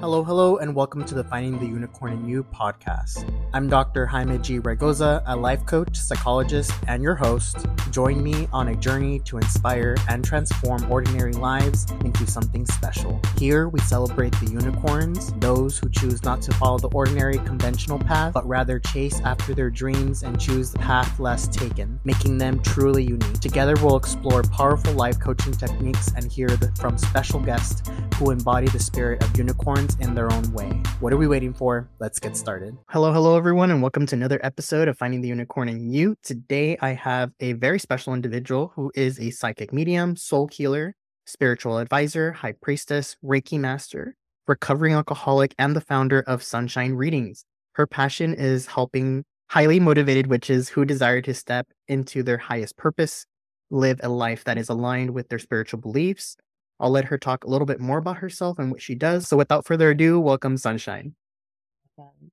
Hello, hello, and welcome to the Finding the Unicorn in You podcast. I'm Dr. Jaime G. Raygoza, a life coach, psychologist, and your host. Join me on a journey to inspire and transform ordinary lives into something special. Here, we celebrate the unicorns, those who choose not to follow the ordinary conventional path, but rather chase after their dreams and choose the path less taken, making them truly unique. Together, we'll explore powerful life coaching techniques and hear from special guests who embody the spirit of unicorns in their own way. What are we waiting for? Let's get started. Hello, hello, everyone, and welcome to another episode of Finding the Unicorn in You. Today, I have a very special individual who is a psychic medium, soul healer, spiritual advisor, high priestess, Reiki master, recovering alcoholic, and the founder of Sunshine Readings. Her passion is helping highly motivated witches who desire to step into their highest purpose, live a life that is aligned with their spiritual beliefs, I'll let her talk a little bit more about herself and what she does. So without further ado, welcome Sunshine.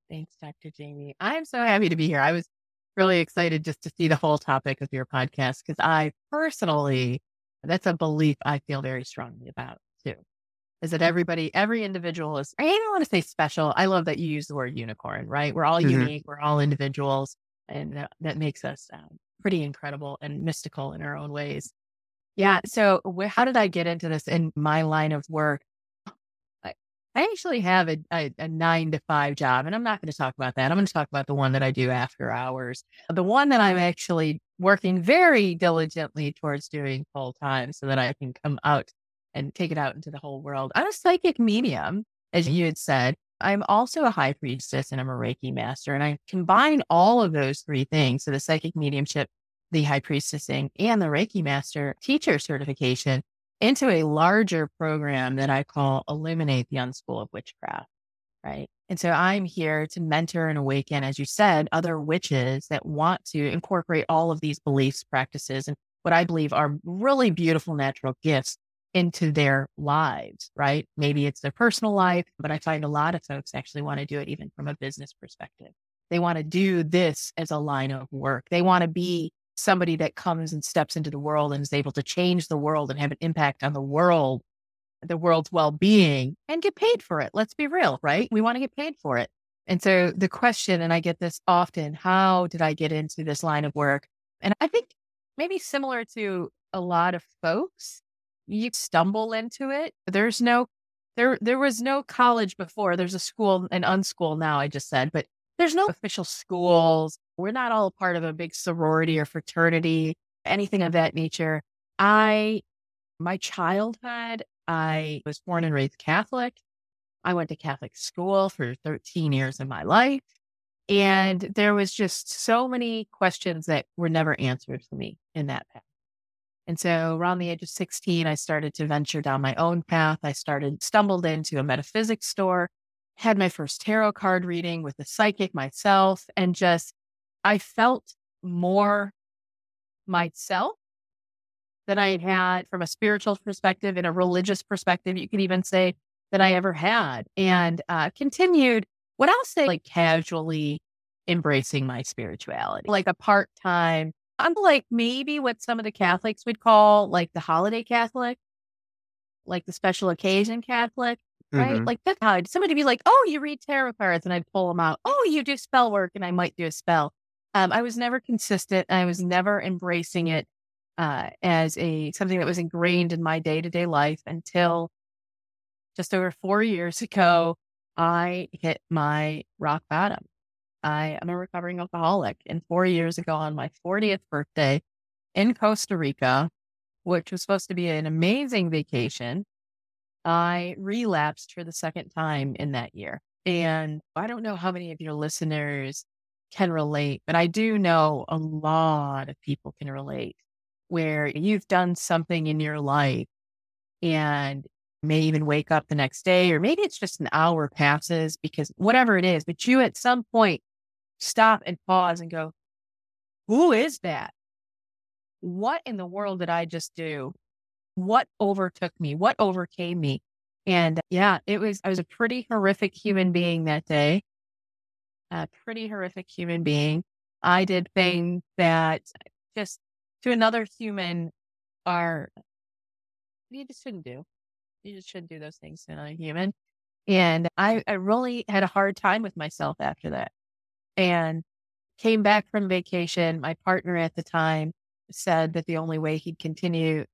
Thanks, Dr. Jaime. I'm so happy to be here. I was really excited just to see the whole topic of your podcast because I personally, that's a belief I feel very strongly about too. Is that everybody, every individual is, I don't want to say special. I love that you use the word unicorn, right? We're all mm-hmm. unique, we're all individuals, and that, that makes us um, pretty incredible and mystical in our own ways. Yeah. So wh- how did I get into this in my line of work? I, actually have a, a, a nine to five job, and I'm not going to talk about that. I'm going to talk about the one that I do after hours. The one that I'm actually working very diligently towards doing full time so that I can come out and take it out into the whole world. I'm a psychic medium, as you had said. I'm also a high priestess and I'm a Reiki master. And I combine all of those three things. So the psychic mediumship the high priestessing and the Reiki master teacher certification into a larger program that I call Eliminate the Unschool of Witchcraft. Right. And so I'm here to mentor and awaken, as you said, other witches that want to incorporate all of these beliefs, practices, and what I believe are really beautiful natural gifts into their lives, right? Maybe it's their personal life, but I find a lot of folks actually want to do it even from a business perspective. They want to do this as a line of work. They want to be somebody that comes and steps into the world and is able to change the world and have an impact on the world, the world's well being, and get paid for it. Let's be real, right? We want to get paid for it. And so the question, and I get this often how did I get into this line of work? And I think maybe similar to a lot of folks, you stumble into it. There's no there there was no college before. There's a school and unschool now, I just said, but there's no official schools. We're not all part of a big sorority or fraternity, anything of that nature. I, my childhood, I was born and raised Catholic. I went to Catholic school for 13 years of my life. And there was just so many questions that were never answered for me in that path. And so around the age of 16, I started to venture down my own path. I started, stumbled into a metaphysics store had my first tarot card reading with a psychic myself and just I felt more myself than I had had from a spiritual perspective and a religious perspective. You could even say that I ever had, and uh, continued what I'll say like casually embracing my spirituality, like a part time. I'm like maybe what some of the Catholics would call like the holiday Catholic, like the special occasion Catholic right? Mm-hmm. Like that's how I'd, somebody be like, "Oh, you read tarot cards," and I'd pull them out. "Oh, you do spell work," and I might do a spell. Um, I was never consistent. I was never embracing it uh, as a something that was ingrained in my day to day life until just over four years ago. I hit my rock bottom. I am a recovering alcoholic, and four years ago, on my 40th birthday in Costa Rica, which was supposed to be an amazing vacation, I relapsed for the second time in that year. And I don't know how many of your listeners can relate, but I do know a lot of people can relate where you've done something in your life and may even wake up the next day, or maybe it's just an hour passes because whatever it is, but you at some point stop and pause and go, Who is that? What in the world did I just do? What overtook me, what overcame me. And yeah, it was, I was a pretty horrific human being that day, a pretty horrific human being. I did things that just to another human are, you just shouldn't do. You just shouldn't do those things to another human. And I, I really had a hard time with myself after that. And came back from vacation. My partner at the time said that the only way he'd continue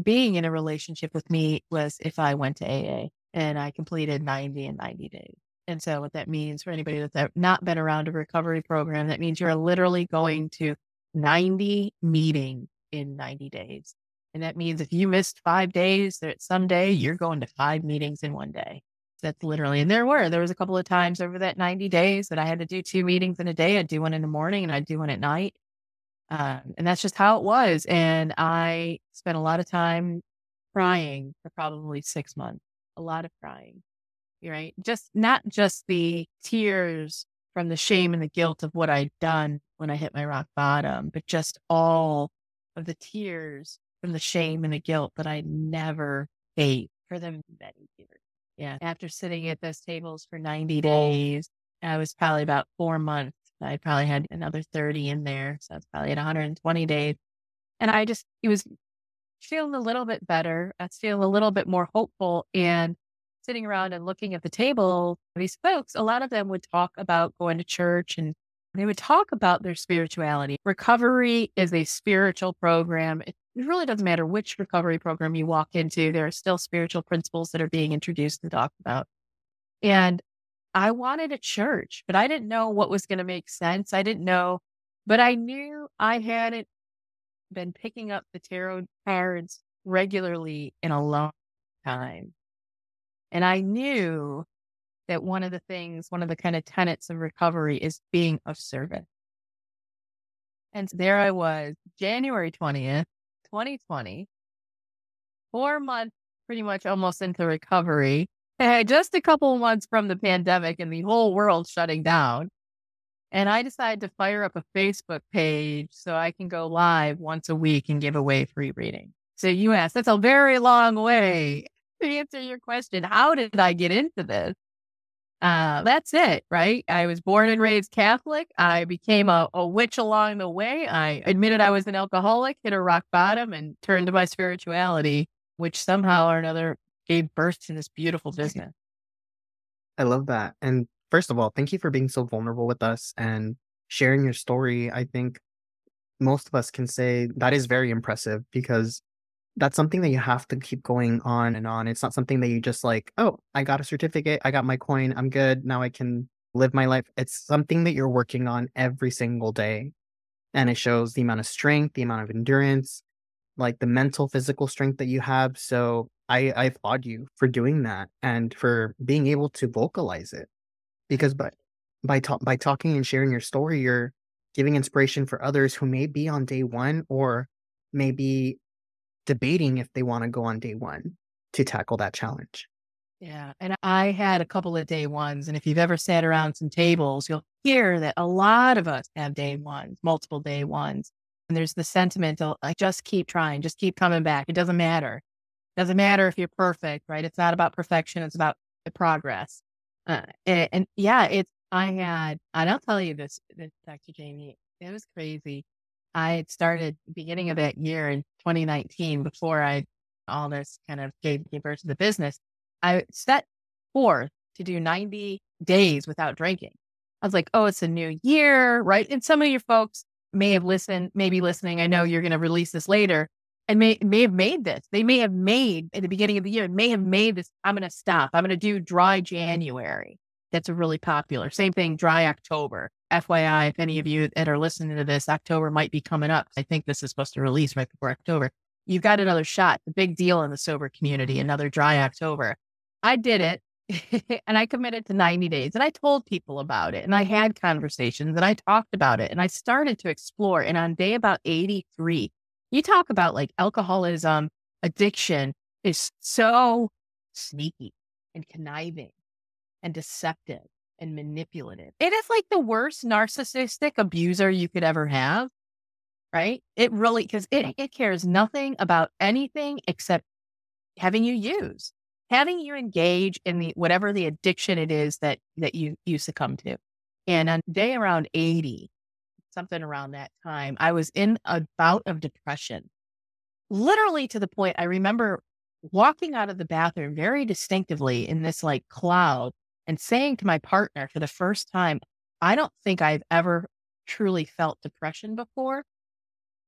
being in a relationship with me was if I went to AA and I completed 90 and 90 days. And so, what that means for anybody that's not been around a recovery program, that means you're literally going to 90 meetings in 90 days. And that means if you missed five days, that someday you're going to five meetings in one day. That's literally, and there were, there was a couple of times over that 90 days that I had to do two meetings in a day. I'd do one in the morning and I'd do one at night. Um, and that's just how it was. And I spent a lot of time crying for probably six months, a lot of crying, right? Just not just the tears from the shame and the guilt of what I'd done when I hit my rock bottom, but just all of the tears from the shame and the guilt that I never paid for them many years. Yeah. After sitting at those tables for 90 days, I was probably about four months. I probably had another 30 in there. So it's probably at 120 days. And I just, it was feeling a little bit better. I was feeling a little bit more hopeful. And sitting around and looking at the table, these folks, a lot of them would talk about going to church and they would talk about their spirituality. Recovery is a spiritual program. It really doesn't matter which recovery program you walk into, there are still spiritual principles that are being introduced and talked about. And I wanted a church, but I didn't know what was going to make sense. I didn't know, but I knew I hadn't been picking up the tarot cards regularly in a long time. And I knew that one of the things, one of the kind of tenets of recovery is being of service. And there I was, January 20th, 2020, four months pretty much almost into recovery, just a couple months from the pandemic and the whole world shutting down. And I decided to fire up a Facebook page so I can go live once a week and give away free reading. So you asked, that's a very long way to answer your question. How did I get into this? Uh, that's it, right? I was born and raised Catholic. I became a, a witch along the way. I admitted I was an alcoholic, hit a rock bottom, and turned to my spirituality, which somehow or another gave birth to this beautiful business. I love that. And first of all, thank you for being so vulnerable with us and sharing your story. I think most of us can say that is very impressive because that's something that you have to keep going on and on. It's not something that you just like, oh, I got a certificate, I got my coin, I'm good. Now I can live my life. It's something that you're working on every single day. And it shows the amount of strength, the amount of endurance, like the mental, physical strength that you have. So I, I applaud you for doing that and for being able to vocalize it. Because by by ta- by talking and sharing your story, you're giving inspiration for others who may be on day one or may be debating if they want to go on day one to tackle that challenge. Yeah. And I had a couple of day ones. And if you've ever sat around some tables, you'll hear that a lot of us have day ones, multiple day ones. And there's the sentiment of like, just keep trying, just keep coming back. It doesn't matter. Doesn't matter if you're perfect, right? It's not about perfection, it's about the progress. Uh, and, and, yeah, it's, I had, and I'll tell you this, this, Dr. Jaime, it was crazy. I had started beginning of that year in 2019 before I all this kind of gave, gave birth to the business. I set forth to do 90 days without drinking. I was like, oh, it's a new year, right? And some of your folks may have listened, maybe listening. I know you're going to release this later and may, may have made this. They may have made at the beginning of the year, may have made this. I'm going to stop. I'm going to do dry January. That's a really popular. Same thing, dry October. FYI, if any of you that are listening to this, October might be coming up. I think this is supposed to release right before October. You've got another shot. The big deal in the sober community, another dry October. I did it and I committed to 90 days and I told people about it and I had conversations and I talked about it and I started to explore. And on day about 83, you talk about like alcoholism, addiction is so sneaky and conniving and deceptive and manipulative. It is like the worst narcissistic abuser you could ever have. Right. It really, because it, it cares nothing about anything except having you use, having you engage in the whatever the addiction it is that that you you succumb to. And on day around 80, something around that time, I was in a bout of depression. Literally to the point I remember walking out of the bathroom very distinctively in this like cloud and saying to my partner for the first time, I don't think I've ever truly felt depression before.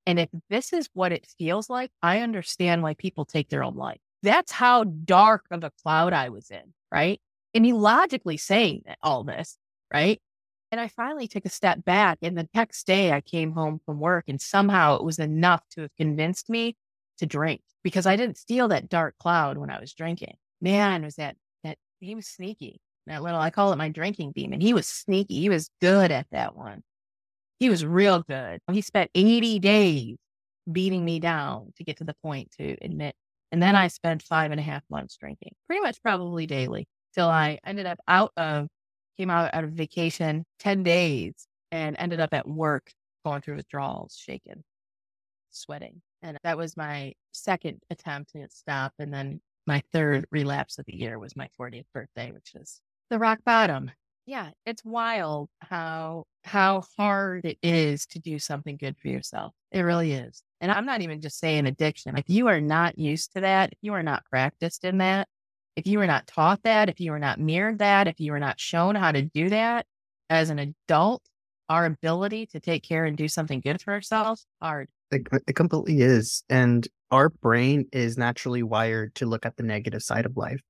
And if this is what it feels like, I understand why people take their own life. That's how dark of a cloud I was in, right? And he logically saying all this, right? And I finally took a step back. And the next day I came home from work and somehow it was enough to have convinced me to drink because I didn't steal that dark cloud when I was drinking. Man, was that, that he was sneaky. That little, I call it my drinking demon. He was sneaky. He was good at that one. He was real good. He spent 80 days beating me down to get to the point to admit. And then I spent five and a half months drinking, pretty much probably daily till I ended up out of came out out of vacation 10 days and ended up at work going through withdrawals, shaking, sweating. And that was my second attempt to stop. And then my third relapse of the year was my 40th birthday, which is the rock bottom. Yeah, it's wild how how hard it is to do something good for yourself. It really is. And I'm not even just saying addiction. If you are not used to that, if you are not practiced in that, if you were not taught that, if you were not mirrored that, if you were not shown how to do that as an adult, our ability to take care and do something good for ourselves hard. It, uh, it completely is. And our brain is naturally wired to look at the negative side of life.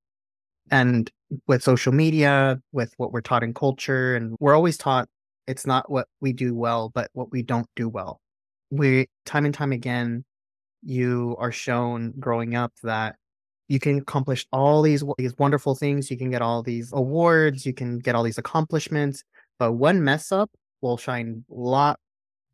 And with social media, with what we're taught in culture, and we're always taught it's not what we do well, but what we don't do well. We, time and time again, you are shown growing up that you can accomplish all these these wonderful things. You can get all these awards. You can get all these accomplishments. But one mess up will shine a lot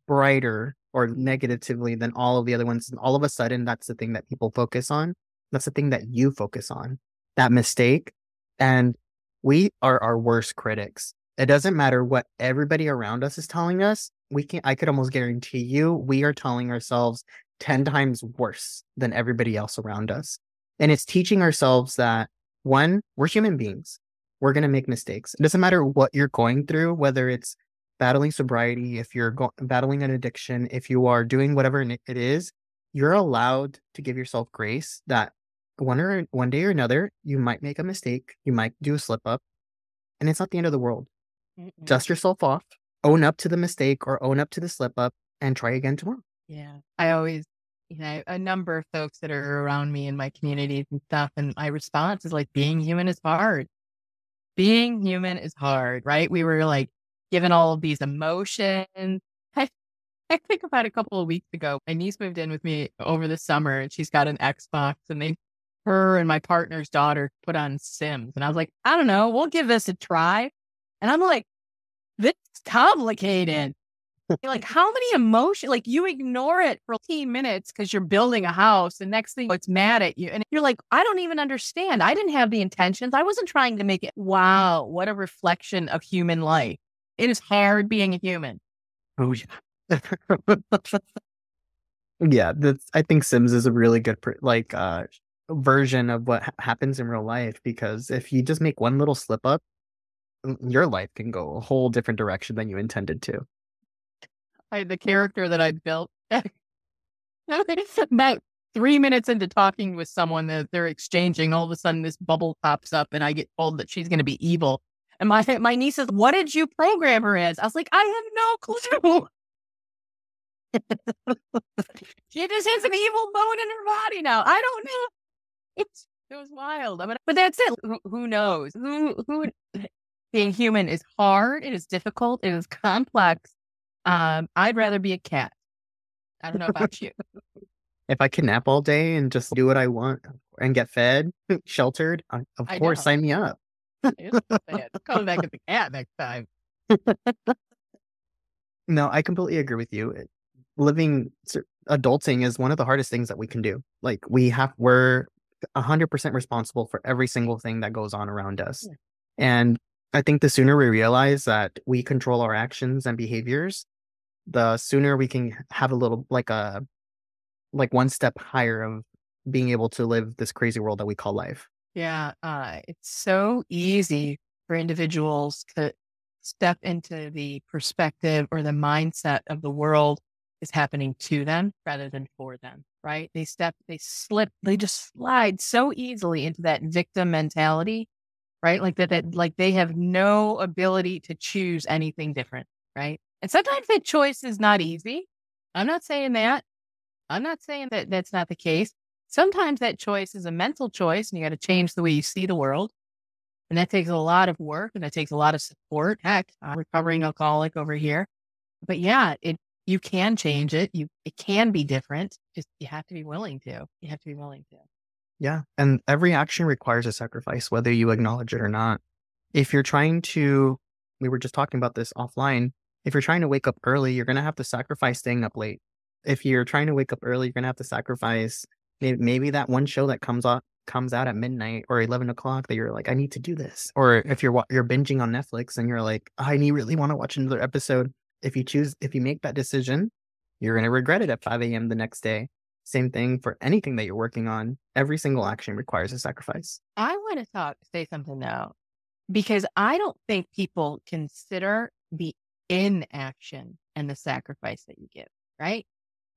brighter or negatively than all of the other ones. And all of a sudden, that's the thing that people focus on. That's the thing that you focus on. That mistake. And we are our worst critics. It doesn't matter what everybody around us is telling us. We can I could almost guarantee you we are telling ourselves 10 times worse than everybody else around us. And it's teaching ourselves that one, we're human beings. We're going to make mistakes. It doesn't matter what you're going through, whether it's battling sobriety, if you're go- battling an addiction, if you are doing whatever it is, you're allowed to give yourself grace that one or one day or another, you might make a mistake, you might do a slip up, and it's not the end of the world. Mm-mm. Dust yourself off, own up to the mistake or own up to the slip up, and try again tomorrow. Yeah. I always you know, a number of folks that are around me in my communities and stuff. And my response is like, being human is hard. Being human is hard, right? We were like given all of these emotions. I, I think about a couple of weeks ago, my niece moved in with me over the summer and she's got an Xbox and they, her and my partner's daughter put on Sims. And I was like, I don't know, we'll give this a try. And I'm like, this is complicated like how many emotions like you ignore it for 15 minutes because you're building a house and next thing it's mad at you and you're like i don't even understand. I didn't have the intentions. I wasn't trying to make it. Wow what a reflection of human life. It is hard being a human. Oh yeah. Yeah that's i think sims is a really good like uh version of what ha- happens in real life because if you just make one little slip up your life can go a whole different direction than you intended to I, the character that I built. About three minutes into talking with someone that they're exchanging, all of a sudden this bubble pops up, and I get told that she's going to be evil. And my my niece says, "What did you program her as?" I was like, "I have no clue." she just has an evil bone in her body now. I don't know. It's it was wild. I mean, but that's it. Who, who knows? Who who being human is hard. It is difficult. It is complex. Um, I'd rather be a cat. I don't know about you. if I can nap all day and just do what I want and get fed, sheltered, of I course, know. sign me up. Come back as a cat next time. no, I completely agree with you. Living adulting is one of the hardest things that we can do. Like we have, we're hundred percent responsible for every single thing that goes on around us. Yeah. And I think the sooner we realize that we control our actions and behaviors, the sooner we can have a little like a like one step higher of being able to live this crazy world that we call life. Yeah, uh, it's so easy for individuals to step into the perspective or the mindset of the world is happening to them rather than for them, right? They step, they slip, they just slide so easily into that victim mentality, right? Like that, that like they have no ability to choose anything different, right? And sometimes that choice is not easy. I'm not saying that. I'm not saying that that's not the case. Sometimes that choice is a mental choice and you got to change the way you see the world. And that takes a lot of work and that takes a lot of support. Heck, I'm recovering alcoholic over here. But yeah, it you can change it. You it can be different. Just you have to be willing to. You have to be willing to. Yeah. And every action requires a sacrifice, whether you acknowledge it or not. If you're trying to, we were just talking about this offline. If you're trying to wake up early, you're going to have to sacrifice staying up late. If you're trying to wake up early, you're going to have to sacrifice maybe, that one show that comes out comes out at midnight or 11 o'clock that you're like, I need to do this. Or if you're you're binging on Netflix and you're like, I need really want to watch another episode. If you choose, if you make that decision, you're going to regret it at 5 a.m. the next day. Same thing for anything that you're working on. Every single action requires a sacrifice. I want to talk, say something now, because I don't think people consider the inaction and the sacrifice that you give, right?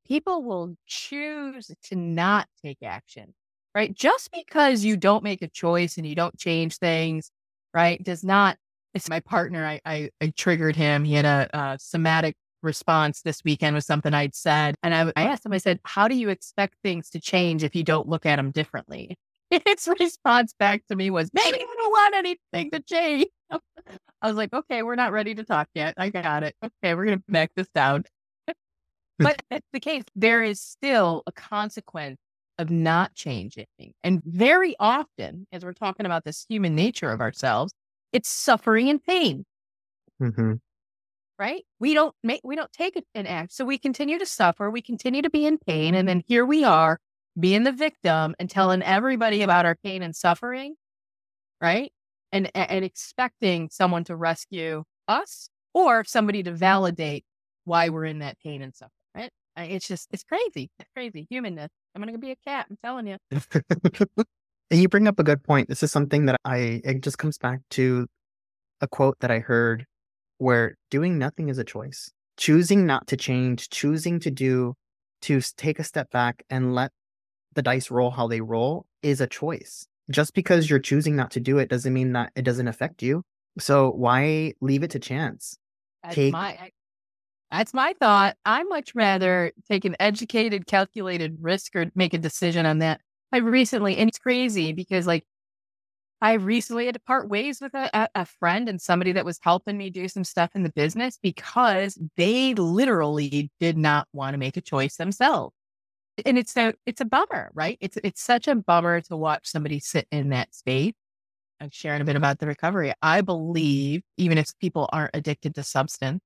People will choose to not take action, right? Just because you don't make a choice and you don't change things, right, does not. It's my partner. I, I, I triggered him. He had a, a somatic response this weekend was something I'd said. And I, I asked him, I said, How do you expect things to change if you don't look at them differently? His response back to me was, Maybe I don't want anything to change. I was like, Okay, we're not ready to talk yet. I got it. Okay, we're going to back this down. but that's the case. There is still a consequence of not changing. And very often, as we're talking about this human nature of ourselves, it's suffering and pain. Mm-hmm. Right? We don't make, we don't take an act. So we continue to suffer. We continue to be in pain. And then here we are being the victim and telling everybody about our pain and suffering. Right. And, and expecting someone to rescue us or somebody to validate why we're in that pain and suffering. Right. It's just, it's crazy. It's crazy. Humanness. I'm going to be a cat. I'm telling you. and you bring up a good point. This is something that I, it just comes back to a quote that I heard where doing nothing is a choice. Choosing not to change, choosing to do, to take a step back and let the dice roll how they roll is a choice. Just because you're choosing not to do it doesn't mean that it doesn't affect you. So why leave it to chance? That's take, my that's my thought. I much rather take an educated, calculated risk or make a decision on that. I recently, and it's crazy because like I recently had to part ways with a, a friend and somebody that was helping me do some stuff in the business because they literally did not want to make a choice themselves. And it's a it's a bummer, right? It's it's such a bummer to watch somebody sit in that space. I'm sharing a bit about the recovery. I believe even if people aren't addicted to substance,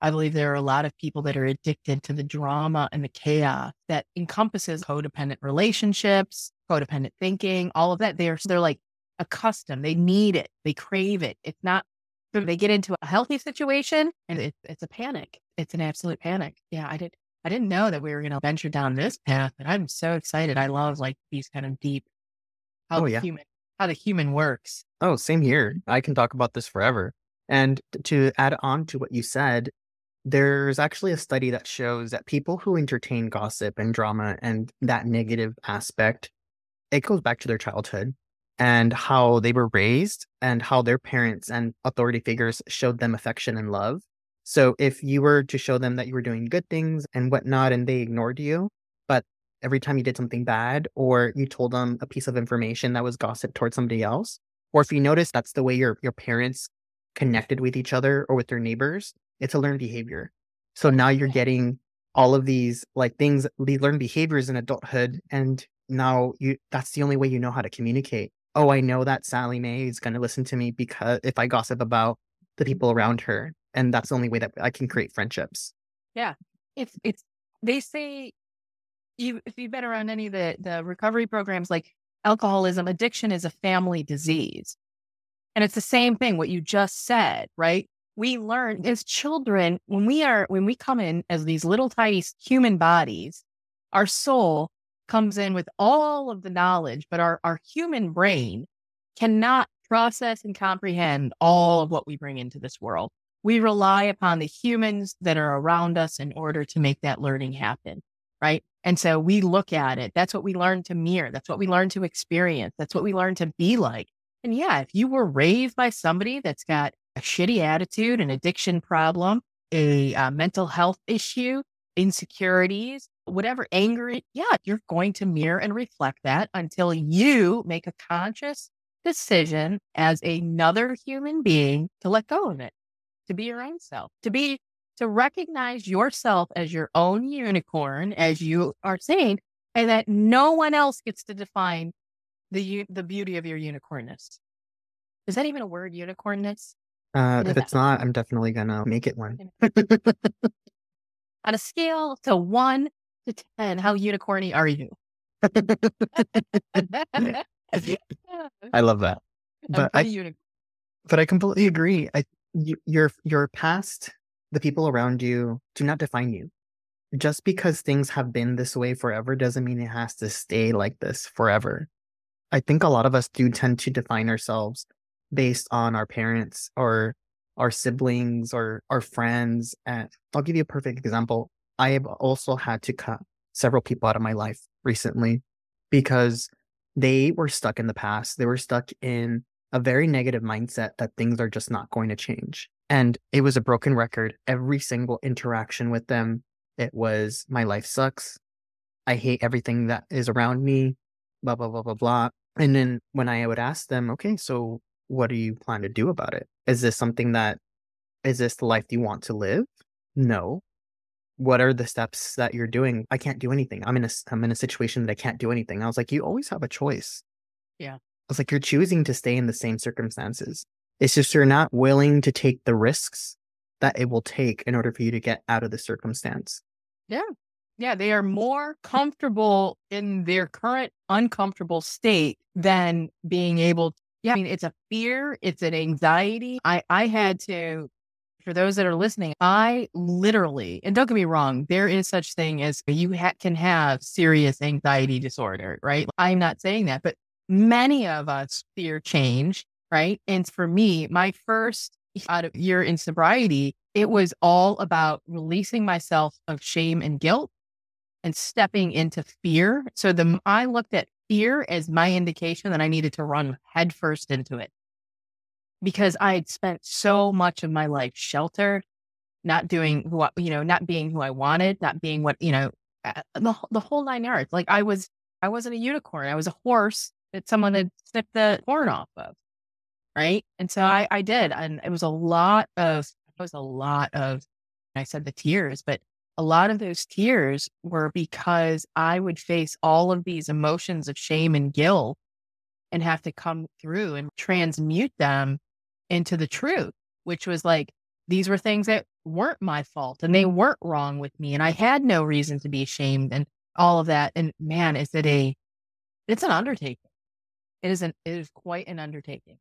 I believe there are a lot of people that are addicted to the drama and the chaos that encompasses codependent relationships, codependent thinking, all of that. They're they're like accustomed. They need it. They crave it. It's not they get into a healthy situation and it, it's a panic. It's an absolute panic. Yeah, I did I didn't know that we were going to venture down this path, and I'm so excited. I love like these kind of deep how oh, the yeah. human how the human works. Oh, same here. I can talk about this forever. And to add on to what you said, there's actually a study that shows that people who entertain gossip and drama and that negative aspect, it goes back to their childhood and how they were raised and how their parents and authority figures showed them affection and love. So if you were to show them that you were doing good things and whatnot and they ignored you, but every time you did something bad or you told them a piece of information that was gossip towards somebody else, or if you notice that's the way your, your parents connected with each other or with their neighbors, it's a learned behavior. So now you're getting all of these like things, these learned behaviors in adulthood. And now you, that's the only way you know how to communicate. Oh, I know that Sally Mae is going to listen to me because if I gossip about the mm-hmm. people around her, and that's the only way that I can create friendships. Yeah. It's, it's, they say you, if you've been around any of the, the recovery programs, like alcoholism, addiction is a family disease. And it's the same thing, what you just said, right? we learn as children when we are when we come in as these little tiny human bodies our soul comes in with all of the knowledge but our our human brain cannot process and comprehend all of what we bring into this world we rely upon the humans that are around us in order to make that learning happen. Right. And so we look at it. That's what we learn to mirror. That's what we learn to experience. That's what we learn to be like. And yeah, if you were raised by somebody that's got a shitty attitude, an addiction problem, a, uh, mental health issue, insecurities, whatever anger, yeah, you're going to mirror and reflect that until you make a conscious decision as another human being to let go of it, to be your own self, to be, to recognize yourself as your own unicorn, as you are saying, and that no one else gets to define the, the beauty of your unicornness. Is that even a word, unicornness? Uh, if it's not, I'm definitely gonna make it one. On a scale to one to 10, how unicorny are you? I love that. But I, but I completely agree. I, you, your, your past, the people around you do not define you. Just because things have been this way forever doesn't mean it has to stay like this forever. I think a lot of us do tend to define ourselves based on our parents or our siblings or our friends. And I'll give you a perfect example. I have also had to cut several people out of my life recently because they were stuck in the past. They were stuck in a very negative mindset that things are just not going to change. And it was a broken record. Every single interaction with them, it was my life sucks. I hate everything that is around me, blah, blah, blah, blah, blah. And then when I would ask them, okay, so what do you plan to do about it? Is this something that is this the life you want to live? No. What are the steps that you're doing? I can't do anything. I'm in a I'm in a situation that I can't do anything. I was like, you always have a choice. Yeah. I was like, you're choosing to stay in the same circumstances. It's just you're not willing to take the risks that it will take in order for you to get out of the circumstance. Yeah. Yeah. They are more comfortable in their current uncomfortable state than being able to. yeah, I mean, it's a fear, it's an anxiety. I, I had to, for those that are listening, I literally, and don't get me wrong, there is such thing as you ha- can have serious anxiety disorder, right? I'm not saying that, but many of us fear change, right? And for me, my first out of year in sobriety, it was all about releasing myself of shame and guilt and stepping into fear. So the I looked at fear as my indication that I needed to run headfirst into it because I had spent so much of my life sheltered, not doing what, you know, not being who I wanted, not being what, you know, the, the whole nine yards. Like I was, I wasn't a unicorn. I was a horse that someone had snipped the horn off of. Right. And so I, I did. And it was a lot of, it was a lot of, I said the tears, but a lot of those tears were because I would face all of these emotions of shame and guilt and have to come through and transmute them into the truth, which was like, these were things that weren't my fault and they mm-hmm. weren't wrong with me. And I had no reason to be ashamed and all of that. And man, is it a, it's an undertaking. It is an, it is quite an undertaking.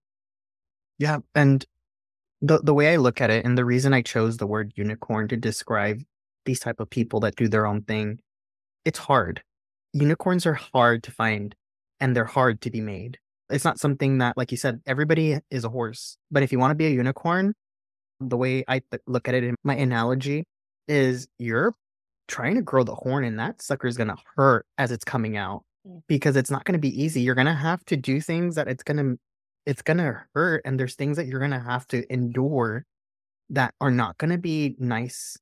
Yeah. And the, the way I look at it and the reason I chose the word unicorn to describe these type of people that do their own thing, it's hard. Unicorns are hard to find and they're hard to be made. It's not something that, like you said, everybody is a horse. But if you want to be a unicorn, the way I th- look at it in my analogy is you're trying to grow the horn and that sucker is going to hurt as it's coming out because it's not going to be easy. You're going to have to do things that it's going to it's going to hurt and there's things that you're going to have to endure that are not going to be nice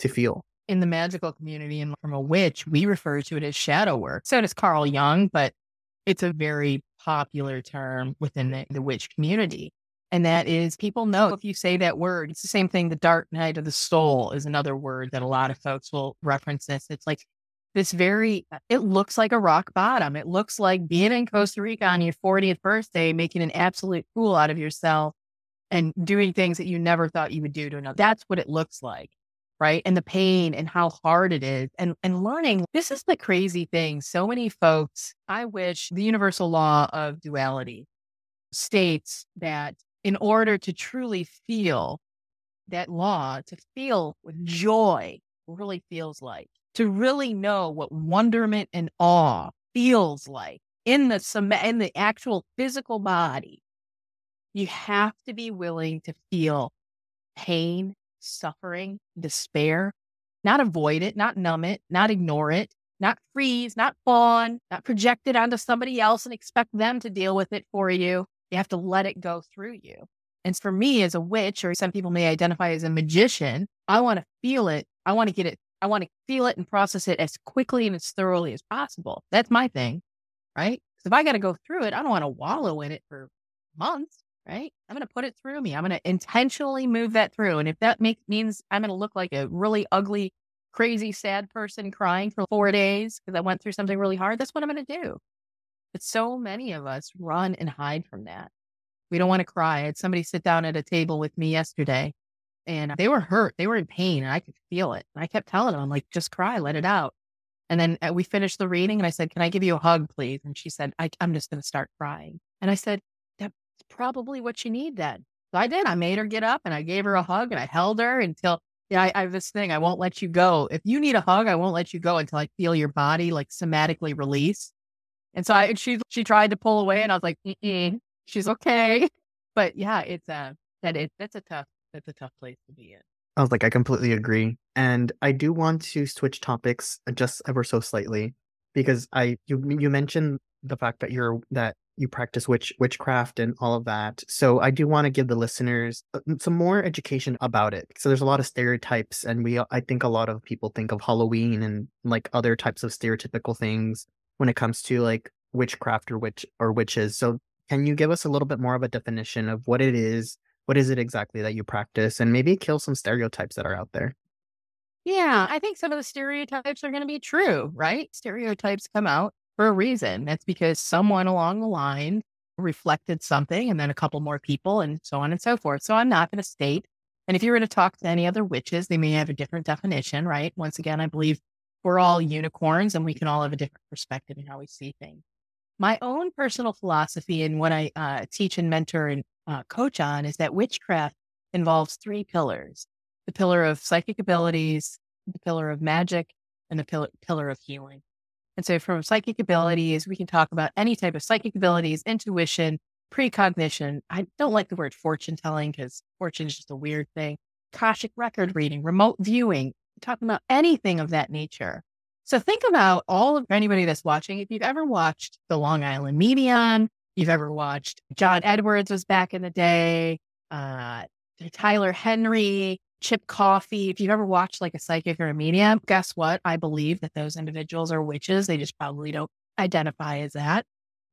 to feel. In the magical community and from a witch, we refer to it as shadow work. So does Carl Jung, but it's a very popular term within the, the witch community. And that is people know if you say that word, it's the same thing. The dark night of the soul is another word that a lot of folks will reference this. It's like this very, uh, it looks like a rock bottom. It looks like being in Costa Rica on your 40th birthday, making an absolute fool out of yourself and doing things that you never thought you would do to another. That's what it looks like right? And the pain and how hard it is and, and learning. This is the crazy thing. So many folks, I wish the universal law of duality states that in order to truly feel that law, to feel what joy really feels like, to really know what wonderment and awe feels like in the in the actual physical body, you have to be willing to feel pain, suffering, despair, not avoid it, not numb it, not ignore it, not freeze, not fawn, not project it onto somebody else and expect them to deal with it for you. You have to let it go through you. And for me, as a witch, or some people may identify as a magician, I want to feel it. I want to get it. I want to feel it and process it as quickly and as thoroughly as possible. That's my thing, right? Because if I got to go through it, I don't want to wallow in it for months, right? I'm going to put it through me. I'm going to intentionally move that through. And if that makes means I'm going to look like a really ugly, crazy, sad person crying for four days because I went through something really hard, that's what I'm going to do. But so many of us run and hide from that. We don't want to cry. I had somebody sit down at a table with me yesterday and they were hurt. They were in pain and I could feel it. And I kept telling them, I'm like, just cry, let it out. And then uh, we finished the reading and I said, Can I give you a hug, please? And she said, I, am just going to start crying. And I said, That's probably what you need then. So I did. I made her get up and I gave her a hug and I held her until, yeah, I, I have this thing. I won't let you go. If you need a hug, I won't let you go until I feel your body like somatically release. And so I, she, she tried to pull away and I was like, Mm-mm. she's okay. But yeah, it's a, uh, that it, that's a tough, that's a tough place to be in. I was like, I completely agree. And I do want to switch topics just ever so slightly because I, you, you mentioned the fact that you're, that you practice witch witchcraft and all of that. So I do want to give the listeners uh, some more education about it. So there's a lot of stereotypes and we I think a lot of people think of Halloween and like other types of stereotypical things when it comes to like witchcraft or witch or witches. So can you give us a little bit more of a definition of what it is? What is it exactly that you practice? And maybe kill some stereotypes that are out there. Yeah, I think some of the stereotypes are going to be true, right? Stereotypes come out for a reason. That's because someone along the line reflected something and then a couple more people and so on and so forth. So I'm not going to state. And if you were to talk to any other witches, they may have a different definition, right? Once again, I believe we're all unicorns and we can all have a different perspective in how we see things my own personal philosophy and what I uh, teach and mentor and uh, coach on is that witchcraft involves three pillars the pillar of psychic abilities, the pillar of magic, and the pillar of healing. And so, from psychic abilities, we can talk about any type of psychic abilities, intuition, precognition. I don't like the word fortune telling because fortune is just a weird thing. Akashic record reading, remote viewing, talking about anything of that nature. So think about all of anybody that's watching. If you've ever watched the Long Island Medium, you've ever watched John Edwards was back in the day, uh, Tyler Henry, Chip Coffey. If you've ever watched like a psychic or a medium, guess what? I believe that those individuals are witches. They just probably don't identify as that,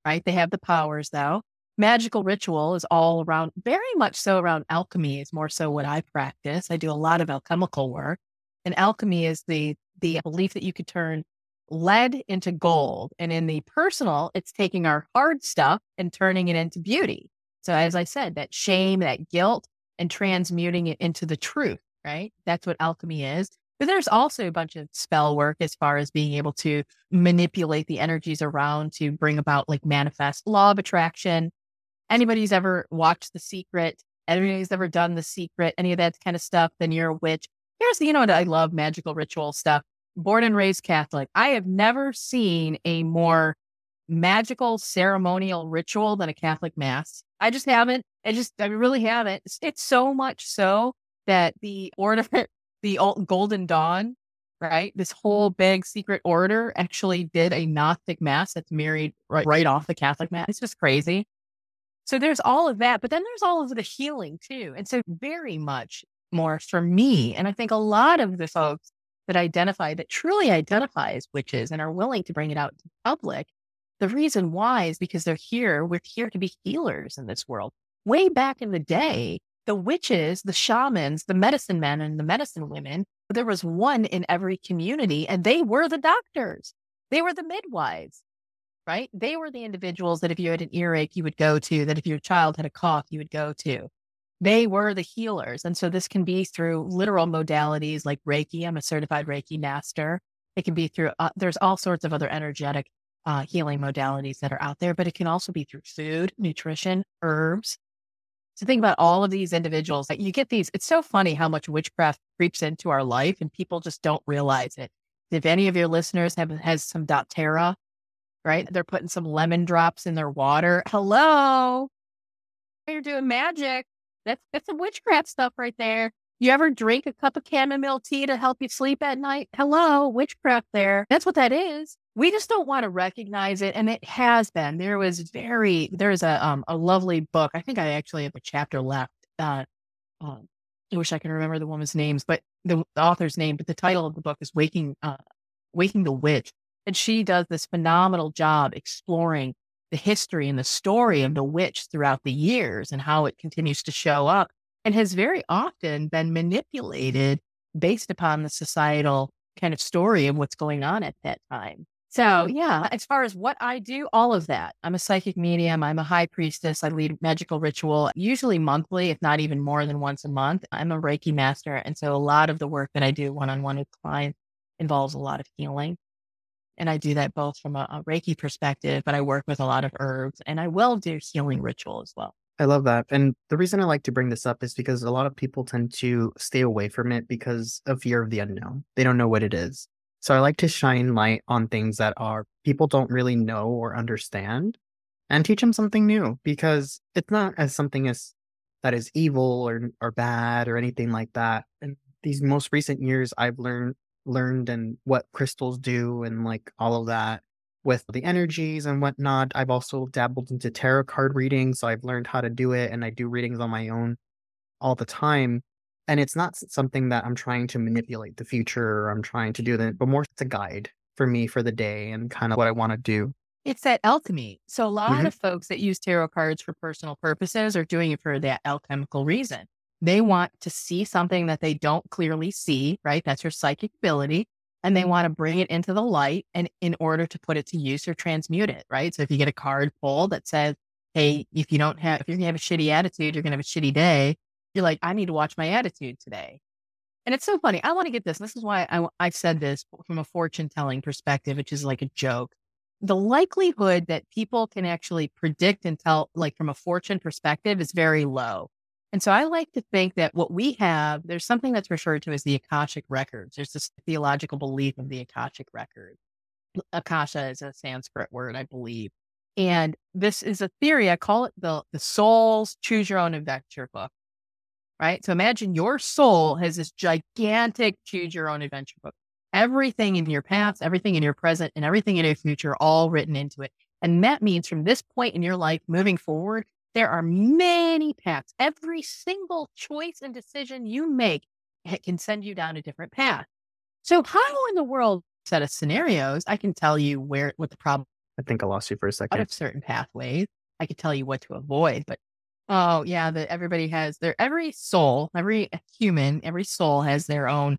right? They have the powers though. Magical ritual is all around, very much so around alchemy, is more so what I practice. I do a lot of alchemical work. And alchemy is the the belief that you could turn lead into gold. And in the personal, it's taking our hard stuff and turning it into beauty. So, as I said, that shame, that guilt, and transmuting it into the truth, right? That's what alchemy is. But there's also a bunch of spell work as far as being able to manipulate the energies around to bring about like manifest law of attraction. Anybody's ever watched The Secret, anybody's ever done The Secret, any of that kind of stuff, then you're a witch. Here's, you know what I love magical ritual stuff born and raised Catholic. I have never seen a more magical ceremonial ritual than a Catholic mass. I just haven't. I just, I really haven't. It's, it's so much so that the order, the Golden Dawn, right? This mm-hmm. whole big secret order actually did a Gnostic mass that's married right, right off the Catholic mass. It's just crazy. So there's all of that, but then there's all of the healing too. And so very much more for me. And I think a lot of the folks that identify, that truly identify as witches and are willing to bring it out to public. The reason why is because they're here. We're here to be healers in this world. Way back in the day, the witches, the shamans, the medicine men, and the medicine women, there was one in every community, and they were the doctors. They were the midwives, right? They were the individuals that if you had an earache, you would go to, that if your child had a cough, you would go to they were the healers. And so this can be through literal modalities like Reiki. I'm a certified Reiki master. It can be through, uh, there's all sorts of other energetic uh, healing modalities that are out there, but it can also be through food, nutrition, herbs. So think about all of these individuals that you get these. It's so funny how much witchcraft creeps into our life and people just don't realize it. If any of your listeners have has some doTERRA, right? They're putting some lemon drops in their water. Hello. You're doing magic That's that's some witchcraft stuff right there. You ever drink a cup of chamomile tea to help you sleep at night? Hello, witchcraft there. That's what that is. We just don't want to recognize it. And it has been. There was very, there's a um a lovely book. I think I actually have a chapter left. Uh, um, I wish I could remember the woman's names, but the, the author's name, but the title of the book is Waking uh Waking the Witch. And she does this phenomenal job exploring the history and the story of the witch throughout the years and how it continues to show up and has very often been manipulated based upon the societal kind of story of what's going on at that time. So, mm. yeah, as far as what I do, all of that. I'm a psychic medium. I'm a high priestess. I lead magical ritual, usually monthly, if not even more than once a month. I'm a Reiki master. And so, a lot of the work that I do one on one with clients involves a lot of healing. And I do that both from a, a Reiki perspective, but I work with a lot of herbs and I will do healing ritual as well. I love that. And the reason I like to bring this up is because a lot of people tend to stay away from it because of fear of the unknown. They don't know what it is. So I like to shine light on things that are people don't really know or understand and teach them something new because it's not as something as that is evil or or bad or anything like that. And these most recent years I've learned learned and what crystals do and like all of that with the energies and whatnot. I've also dabbled into tarot card reading, so I've learned how to do it, and I do readings on my own all the time. And it's not something that I'm trying to manipulate the future or I'm trying to do that, but more it's a guide for me for the day and kind of what I want to do. It's that alchemy. So a lot mm-hmm. of folks that use tarot cards for personal purposes are doing it for that alchemical reason. They want to see something that they don't clearly see, right? That's your psychic ability and they mm-hmm. want to bring it into the light and in order to put it to use or transmute it, right? So if you get a card pulled that says, Hey, if you don't have, if you're gonna have a shitty attitude, you're gonna have a shitty day. You're like, I need to watch my attitude today. And it's so funny. I want to get this. This is why I, I said this from a fortune telling perspective, which is like a joke. The likelihood that people can actually predict and tell, like from a fortune perspective, is very low. And so I like to think that what we have, there's something that's referred to as the Akashic records. There's this theological belief of the Akashic record. Akasha is a Sanskrit word, I believe. And this is a theory. I call it the, the soul's choose your own adventure book. Right. So imagine your soul has this gigantic choose your own adventure book. Everything in your past, everything in your present, and everything in your future, all written into it. And that means from this point in your life moving forward, there are many paths. Every single choice and decision you make eh, can send you down a different path. So, how in the world, set of scenarios, I can tell you where what the problem. I think I lost you for a second. Out of certain pathways, I could tell you what to avoid. But oh yeah, that everybody has their every soul, every human, every soul has their own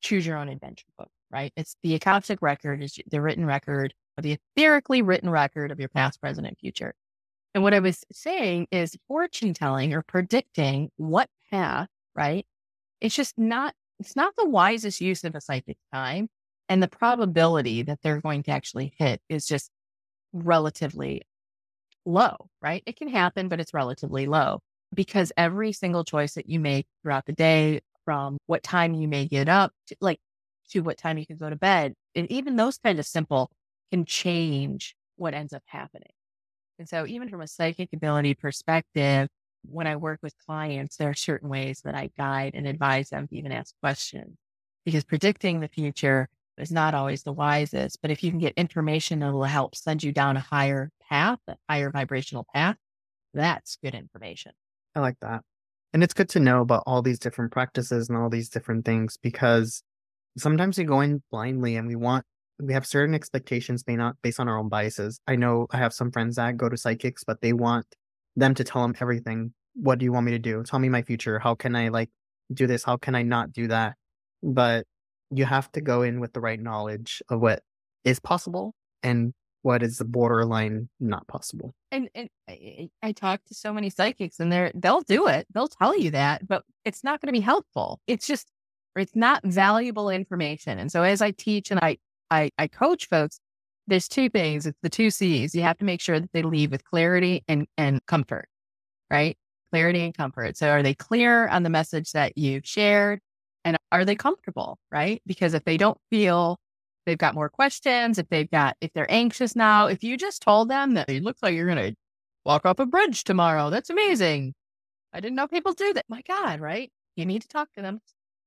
choose your own adventure book. Right? It's the Akashic record is the written record, or the etherically written record of your past, present, and future. And what I was saying is fortune telling or predicting what path, right? It's just not, it's not the wisest use of a psychic time. And the probability that they're going to actually hit is just relatively low, right? It can happen, but it's relatively low because every single choice that you make throughout the day, from what time you may get up, to, like to what time you can go to bed, and even those kind of simple can change what ends up happening. And so, even from a psychic ability perspective, when I work with clients, there are certain ways that I guide and advise them to even ask questions because predicting the future is not always the wisest. But if you can get information that will help send you down a higher path, a higher vibrational path, that's good information. I like that. And it's good to know about all these different practices and all these different things because sometimes we go in blindly and we want we have certain expectations may not based on our own biases. I know I have some friends that go to psychics, but they want them to tell them everything. What do you want me to do? Tell me my future. How can I like do this? How can I not do that? But you have to go in with the right knowledge of what is possible and what is the borderline not possible. And, and eh, eh, I, I talk to so many psychics and they're they'll do it. They'll tell you that, but it's not going to be helpful. It's just it's not valuable information. And so as I teach and I I, I coach folks, there's two things. It's the two C's. You have to make sure that they leave with clarity and, and comfort, right? Clarity and comfort. So are they clear on the message that you've shared? And are they comfortable, right? Because if they don't feel they've got more questions, if they've got, if they're anxious now, if you just told them that it looks like you're going to walk off a bridge tomorrow, that's amazing. I didn't know people do that. My God, right? You need to talk to them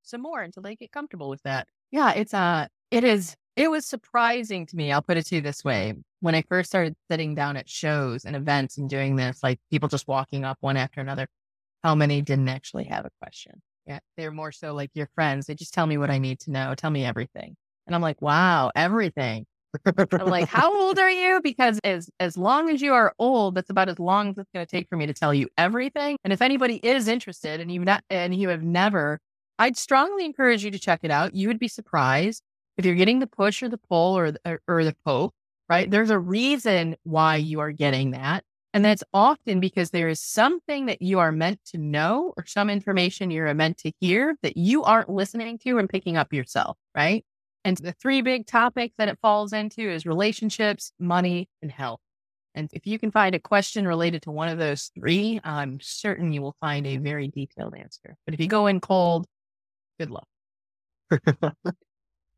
some more until they get comfortable with that. Yeah, it's uh it is it was surprising to me. I'll put it to you this way. When I first started sitting down at shows and events and doing this, like people just walking up one after another, how many didn't actually have a question? Yeah. They're more so like your friends. They just tell me what I need to know. Tell me everything. And I'm like, wow, everything. I'm like, how old are you? Because as as long as you are old, that's about as long as it's going to take for me to tell you everything. And if anybody is interested, and you've not, and you have never, I'd strongly encourage you to check it out. You would be surprised if you're getting the push or the pull or or, or the poke. Right? There's a reason why you are getting that. And that's often because there is something that you are meant to know or some information you're meant to hear that you aren't listening to and picking up yourself, right? And the three big topics that it falls into is relationships, money, and health. And if you can find a question related to one of those three, I'm certain you will find a very detailed answer. But if you go in cold, good luck.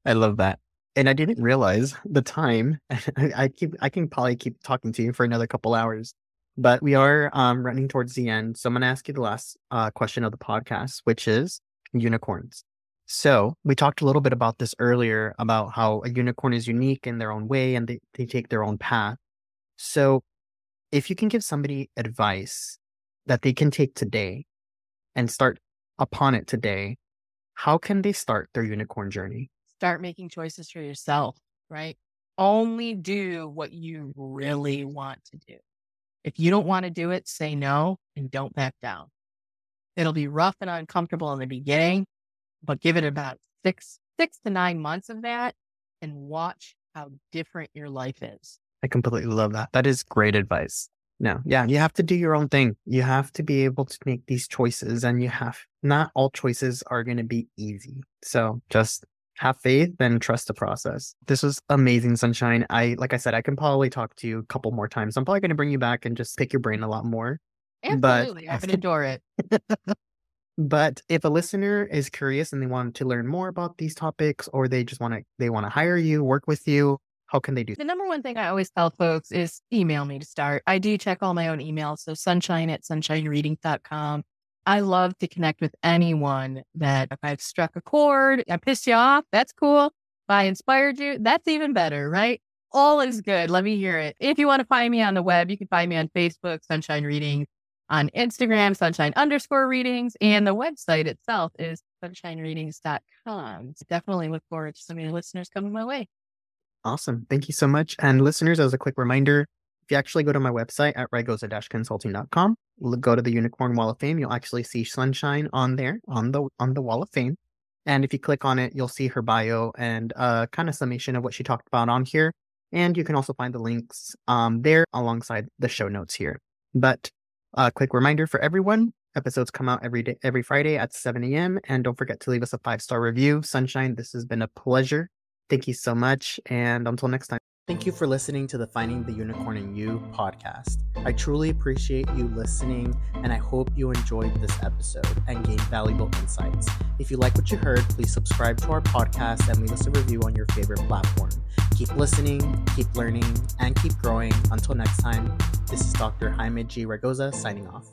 I love that. And I didn't realize the time. I keep I can probably keep talking to you for another couple hours. But we are um, running towards the end. So I'm going to ask you the last uh, question of the podcast, which is unicorns. So we talked a little bit about this earlier about how a unicorn is unique in their own way and they, they take their own path. So if you can give somebody advice that they can take today and start upon it today, how can they start their unicorn journey? Start making choices for yourself, right? Only do what you really want to do. If you don't want to do it, say no and don't back down. It'll be rough and uncomfortable in the beginning, but give it about six, six to nine months of that and watch how different your life is. I completely love that. That is great advice. No, yeah, you have to do your own thing. You have to be able to make these choices, and you have not all choices are going to be easy. So just have faith and trust the process. This was amazing, Sunshine. I, like I said, I can probably talk to you a couple more times. I'm probably going to bring you back and just pick your brain a lot more. Absolutely. But, I would adore it. But if a listener is curious and they want to learn more about these topics or they just want to they want to hire you, work with you, how can they do? The number one thing I always tell folks is email me to start. I do check all my own emails. So sunshine at sunshinereading.com. I love to connect with anyone that if I've struck a chord, I pissed you off, that's cool. If I inspired you, that's even better, right? All is good. Let me hear it. If you want to find me on the web, you can find me on Facebook, Sunshine Readings on Instagram, sunshine underscore readings, and the website itself is sunshinereadings.com. So definitely look forward to some of your listeners coming my way. Awesome. Thank you so much. And listeners, as a quick reminder, if you actually go to my website at raygoza-consulting.com, go to the Unicorn Wall of Fame, you'll actually see Sunshine on there on the on the Wall of Fame. And if you click on it, you'll see her bio and uh, kind of summation of what she talked about on here. And you can also find the links um, there alongside the show notes here. But a quick reminder for everyone episodes come out every day, every Friday at 7 a.m. And don't forget to leave us a five star review. Sunshine, this has been a pleasure. Thank you so much. And until next time. Thank you for listening to the Finding the Unicorn in You podcast. I truly appreciate you listening, and I hope you enjoyed this episode and gained valuable insights. If you like what you heard, please subscribe to our podcast and leave us a review on your favorite platform. Keep listening, keep learning, and keep growing. Until next time, this is Dr. Jaime G. Raygoza signing off.